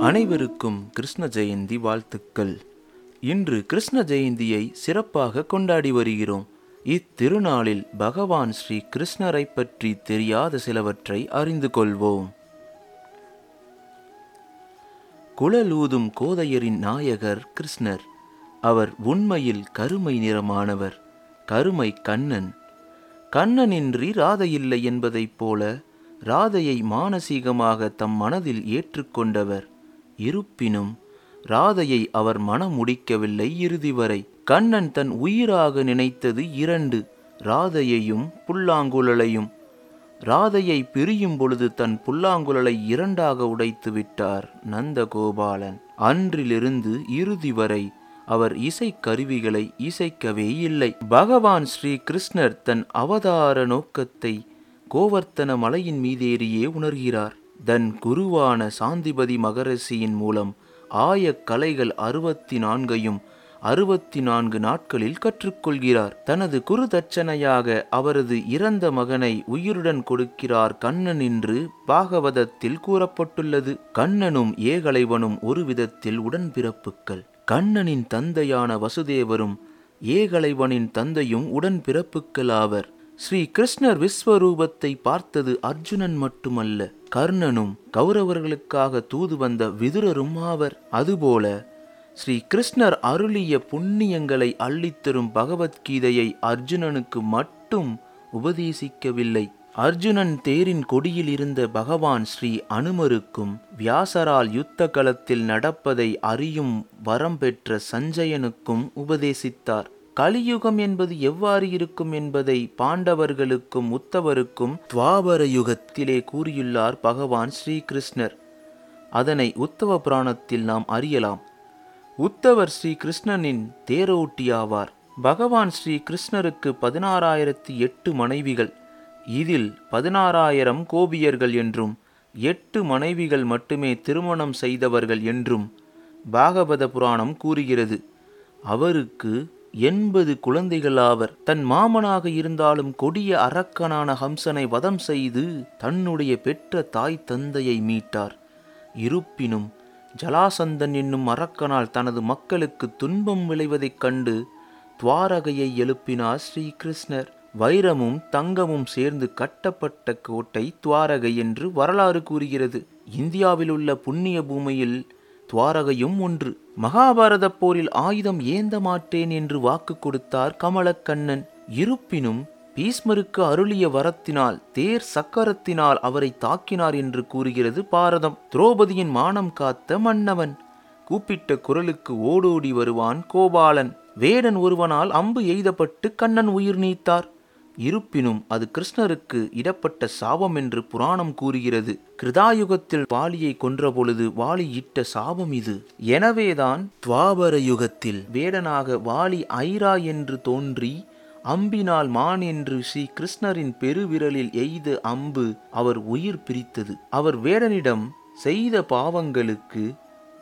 அனைவருக்கும் கிருஷ்ண ஜெயந்தி வாழ்த்துக்கள். இன்று கிருஷ்ண ஜெயந்தியை சிறப்பாக கொண்டாடி வருகிறோம். இத்திருநாளில் பகவான் ஸ்ரீ கிருஷ்ணரை பற்றி தெரியாத சிலவற்றை அறிந்து கொள்வோம். குழலூதும் கோதையரின் நாயகர் கிருஷ்ணர். அவர் உண்மையில் கருமை நிறமானவர். கருமை கண்ணன். கண்ணனின்றி ராதையில்லை என்பதைப் போல ராதையை மானசீகமாக தம் மனதில் ஏற்றுக்கொண்டவர். இருப்பினும் ராதையை அவர் மனம் முடிக்கவில்லை இறுதி வரை. கண்ணன் தன் உயிராக நினைத்தது இரண்டு ராதையையும் புல்லாங்குழலையும். ராதையை பிரியும் பொழுது தன் புல்லாங்குழலை இரண்டாக உடைத்து விட்டார் நந்தகோபாலன். அன்றிலிருந்து இறுதி வரை அவர் இசை கருவிகளை இசைக்கவே இல்லை. பகவான் ஸ்ரீ கிருஷ்ணர் தன் அவதார நோக்கத்தை கோவர்த்தன மலையின் மீதேறியே உணர்கிறார். தன் குருவான சாந்திபதி மகரசியின் மூலம் ஆய கலைகள் அறுபத்தி நான்கையும் அறுபத்தி நான்கு நாட்களில் கற்றுக்கொள்கிறார். தனது குரு தட்சணையாக அவரது இறந்த மகனை உயிருடன் கொடுக்கிறார் கண்ணன் என்று பாகவதத்தில் கூறப்பட்டுள்ளது. கண்ணனும் ஏகலைவனும் ஒரு விதத்தில் உடன்பிறப்புக்கள். கண்ணனின் தந்தையான வசுதேவரும் ஏகலைவனின் தந்தையும் உடன்பிறப்புக்கள் ஆவர் ஸ்ரீ கிருஷ்ணர் விஸ்வரூபத்தை பார்த்தது அர்ஜுனன் மட்டுமல்ல. கர்ணனும் கௌரவர்களுக்காக தூது வந்த விதுரரும் ஆவர். அதுபோல ஸ்ரீ கிருஷ்ணர் அருளிய புண்ணியங்களை அள்ளித்தரும் பகவத்கீதையை அர்ஜுனனுக்கு மட்டும் உபதேசிக்கவில்லை. அர்ஜுனன் தேரின் கொடியில் இருந்த பகவான் ஸ்ரீ அனுமருக்கும் வியாசரால் யுத்த களத்தில் நடப்பதை அறியும் வரம் பெற்ற சஞ்சயனுக்கும் உபதேசித்தார். கலியுகம் என்பது எவ்வாறு இருக்கும் என்பதை பாண்டவர்களுக்கும் உத்தவருக்கும் துவாபர யுகத்திலே கூறியுள்ளார் பகவான் ஸ்ரீகிருஷ்ணர். அதனை உத்தவ புராணத்தில் நாம் அறியலாம். உத்தவர் ஸ்ரீ கிருஷ்ணனின் தேரோட்டியாவார். பகவான் ஸ்ரீ கிருஷ்ணருக்கு பதினாறாயிரத்தி எட்டு மனைவிகள். இதில் பதினாறாயிரம் கோபியர்கள் என்றும் எட்டு மனைவிகள் மட்டுமே திருமணம் செய்தவர்கள் என்றும் பாகவத புராணம் கூறுகிறது. அவருக்கு எண்பது குழந்தைகளாவர். தன் மாமனாக இருந்தாலும் கொடிய அரக்கனான ஹம்சனை வதம் செய்து தன்னுடைய பெற்ற தாய் தந்தையை மீட்டார். இருப்பினும் ஜலாசந்தன் என்னும் அரக்கனால் தனது மக்களுக்கு துன்பம் விளைவதைக் கண்டு துவாரகையை எழுப்பினார் ஸ்ரீகிருஷ்ணர். வைரமும் தங்கமும் சேர்ந்து கட்டப்பட்ட கோட்டை துவாரகை என்று வரலாறு கூறுகிறது. இந்தியாவில் உள்ள புண்ணிய பூமியில் துவாரகையும் ஒன்று. மகாபாரத போரில் ஆயுதம் ஏந்த மாட்டேன் என்று வாக்கு கொடுத்தார் கமலக்கண்ணன். இருப்பினும் பீஸ்மருக்கு அருளிய வரத்தினால் தேர் சக்கரத்தினால் அவரை தாக்கினார் என்று கூறுகிறது பாரதம். திரௌபதியின் மானம் காத்த மன்னவன். கூப்பிட்ட குரலுக்கு ஓடோடி வருவான் கோபாலன். வேடன் ஒருவனால் அம்பு எய்தப்பட்டு கண்ணன் உயிர் நீத்தார். இருப்பினும் அது கிருஷ்ணருக்கு இடப்பட்ட சாபம் என்று புராணம் கூறுகிறது. கிருதாயுகத்தில் வாலியை கொன்றபொழுது வாலி இட்ட சாபம் இது. எனவேதான் துவாபர யுகத்தில் வேடனாக வாலி ஐரா என்று தோன்றி அம்பினால் மான் என்று ஸ்ரீ கிருஷ்ணரின் பெருவிரலில் எய்த அம்பு அவர் உயிர் பிரித்தது. அவர் வேடனிடம் செய்த பாவங்களுக்கு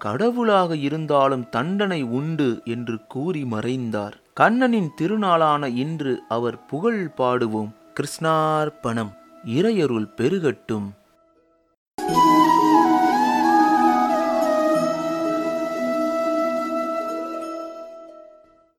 கடவுளாக இருந்தாலும் தண்டனை உண்டு என்று கூறி மறைந்தார். கண்ணனின் திருநாளான இன்று அவர் புகழ் பாடுவோம். கிருஷ்ணார்ப்பணம் இறையருள் பெருகட்டும்.